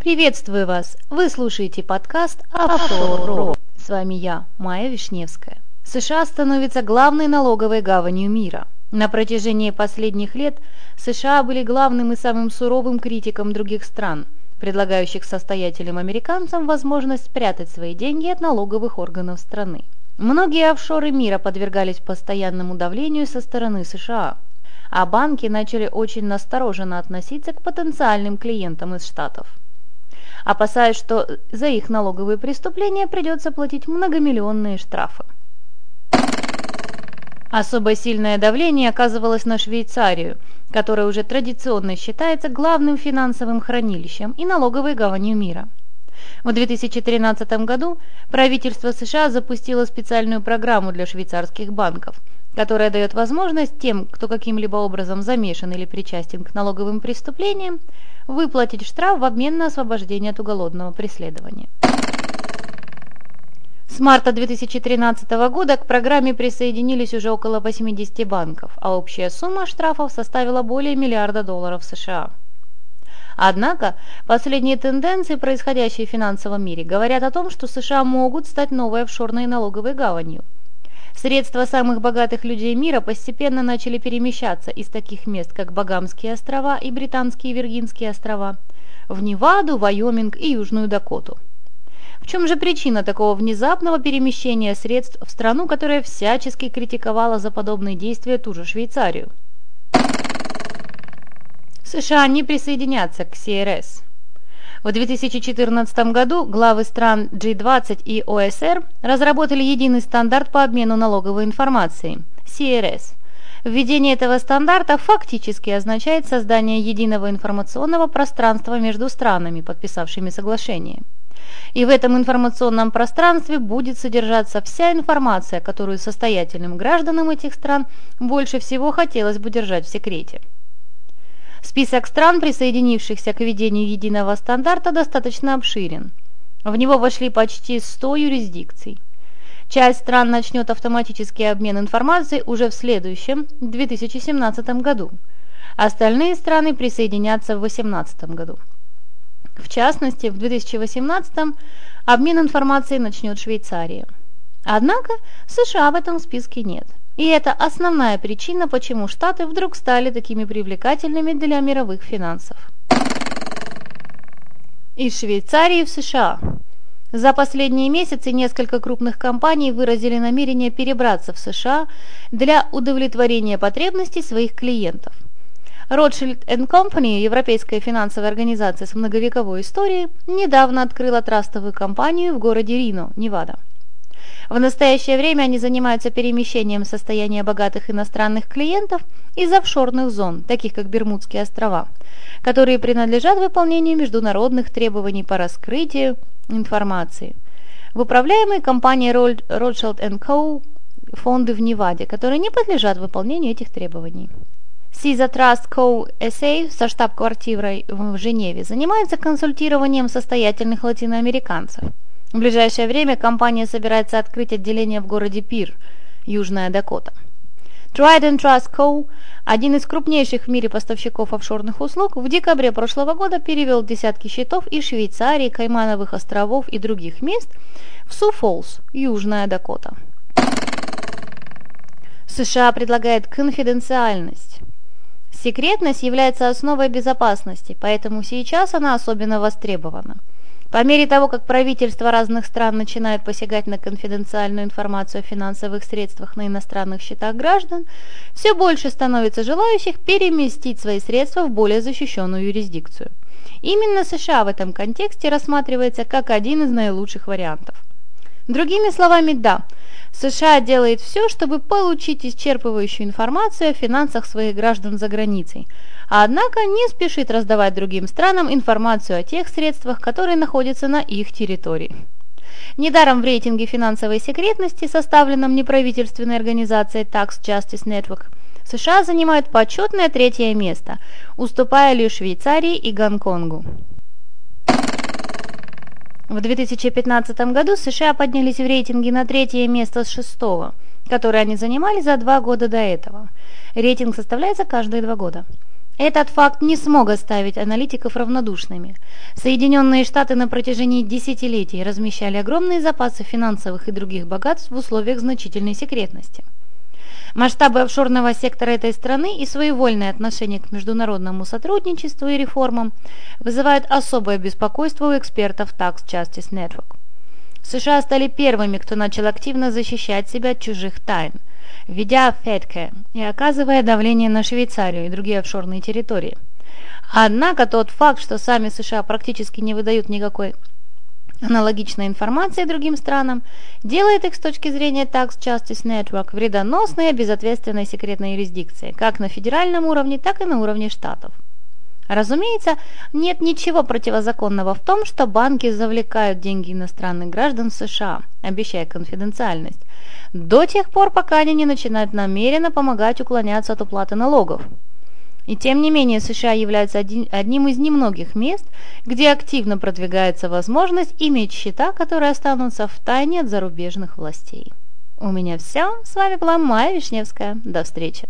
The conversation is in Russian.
Приветствую вас! Вы слушаете подкаст «Авторо». С вами я, Майя Вишневская. США становится главной налоговой гаванью мира. На протяжении последних лет США были главным и самым суровым критиком других стран, предлагающих состоятельным американцам возможность спрятать свои деньги от налоговых органов страны. Многие офшоры мира подвергались постоянному давлению со стороны США, а банки начали очень настороженно относиться к потенциальным клиентам из Штатов опасаясь, что за их налоговые преступления придется платить многомиллионные штрафы. Особо сильное давление оказывалось на Швейцарию, которая уже традиционно считается главным финансовым хранилищем и налоговой гаванью мира. В 2013 году правительство США запустило специальную программу для швейцарских банков, которая дает возможность тем, кто каким-либо образом замешан или причастен к налоговым преступлениям, выплатить штраф в обмен на освобождение от уголовного преследования. С марта 2013 года к программе присоединились уже около 80 банков, а общая сумма штрафов составила более миллиарда долларов США. Однако последние тенденции, происходящие в финансовом мире, говорят о том, что США могут стать новой офшорной налоговой гаванью. Средства самых богатых людей мира постепенно начали перемещаться из таких мест, как Багамские острова и Британские Виргинские острова, в Неваду, Вайоминг и Южную Дакоту. В чем же причина такого внезапного перемещения средств в страну, которая всячески критиковала за подобные действия ту же Швейцарию? США не присоединятся к СРС. В 2014 году главы стран G20 и ОСР разработали единый стандарт по обмену налоговой информацией – CRS. Введение этого стандарта фактически означает создание единого информационного пространства между странами, подписавшими соглашение. И в этом информационном пространстве будет содержаться вся информация, которую состоятельным гражданам этих стран больше всего хотелось бы держать в секрете. Список стран, присоединившихся к введению единого стандарта, достаточно обширен. В него вошли почти 100 юрисдикций. Часть стран начнет автоматический обмен информацией уже в следующем, 2017 году. Остальные страны присоединятся в 2018 году. В частности, в 2018 обмен информацией начнет Швейцария. Однако США в этом списке нет. И это основная причина, почему Штаты вдруг стали такими привлекательными для мировых финансов. Из Швейцарии в США. За последние месяцы несколько крупных компаний выразили намерение перебраться в США для удовлетворения потребностей своих клиентов – Rothschild Company, европейская финансовая организация с многовековой историей, недавно открыла трастовую компанию в городе Рино, Невада. В настоящее время они занимаются перемещением состояния богатых иностранных клиентов из офшорных зон, таких как Бермудские острова, которые принадлежат выполнению международных требований по раскрытию информации. В управляемой компанией Rothschild Co. фонды в Неваде, которые не подлежат выполнению этих требований. Caesar Trust Co. SA со штаб-квартирой в Женеве занимается консультированием состоятельных латиноамериканцев. В ближайшее время компания собирается открыть отделение в городе Пир, Южная Дакота. Trident Trust Co., один из крупнейших в мире поставщиков офшорных услуг, в декабре прошлого года перевел десятки счетов из Швейцарии, Каймановых островов и других мест в Су-Фолс, Южная Дакота. США предлагает конфиденциальность. Секретность является основой безопасности, поэтому сейчас она особенно востребована. По мере того, как правительства разных стран начинают посягать на конфиденциальную информацию о финансовых средствах на иностранных счетах граждан, все больше становится желающих переместить свои средства в более защищенную юрисдикцию. Именно США в этом контексте рассматривается как один из наилучших вариантов. Другими словами, да, США делает все, чтобы получить исчерпывающую информацию о финансах своих граждан за границей, однако не спешит раздавать другим странам информацию о тех средствах, которые находятся на их территории. Недаром в рейтинге финансовой секретности, составленном неправительственной организацией Tax Justice Network, США занимают почетное третье место, уступая лишь Швейцарии и Гонконгу. В 2015 году США поднялись в рейтинге на третье место с шестого, которое они занимали за два года до этого. Рейтинг составляется каждые два года. Этот факт не смог оставить аналитиков равнодушными. Соединенные Штаты на протяжении десятилетий размещали огромные запасы финансовых и других богатств в условиях значительной секретности. Масштабы офшорного сектора этой страны и своевольное отношение к международному сотрудничеству и реформам вызывают особое беспокойство у экспертов Tax Justice Network. США стали первыми, кто начал активно защищать себя от чужих тайн, введя FEDCA и оказывая давление на Швейцарию и другие офшорные территории. Однако тот факт, что сами США практически не выдают никакой аналогичной информации другим странам, делает их с точки зрения Tax Justice Network вредоносной и безответственной секретной юрисдикцией, как на федеральном уровне, так и на уровне штатов. Разумеется, нет ничего противозаконного в том, что банки завлекают деньги иностранных граждан США, обещая конфиденциальность, до тех пор, пока они не начинают намеренно помогать уклоняться от уплаты налогов. И тем не менее США являются один, одним из немногих мест, где активно продвигается возможность иметь счета, которые останутся в тайне от зарубежных властей. У меня все. С вами была Майя Вишневская. До встречи.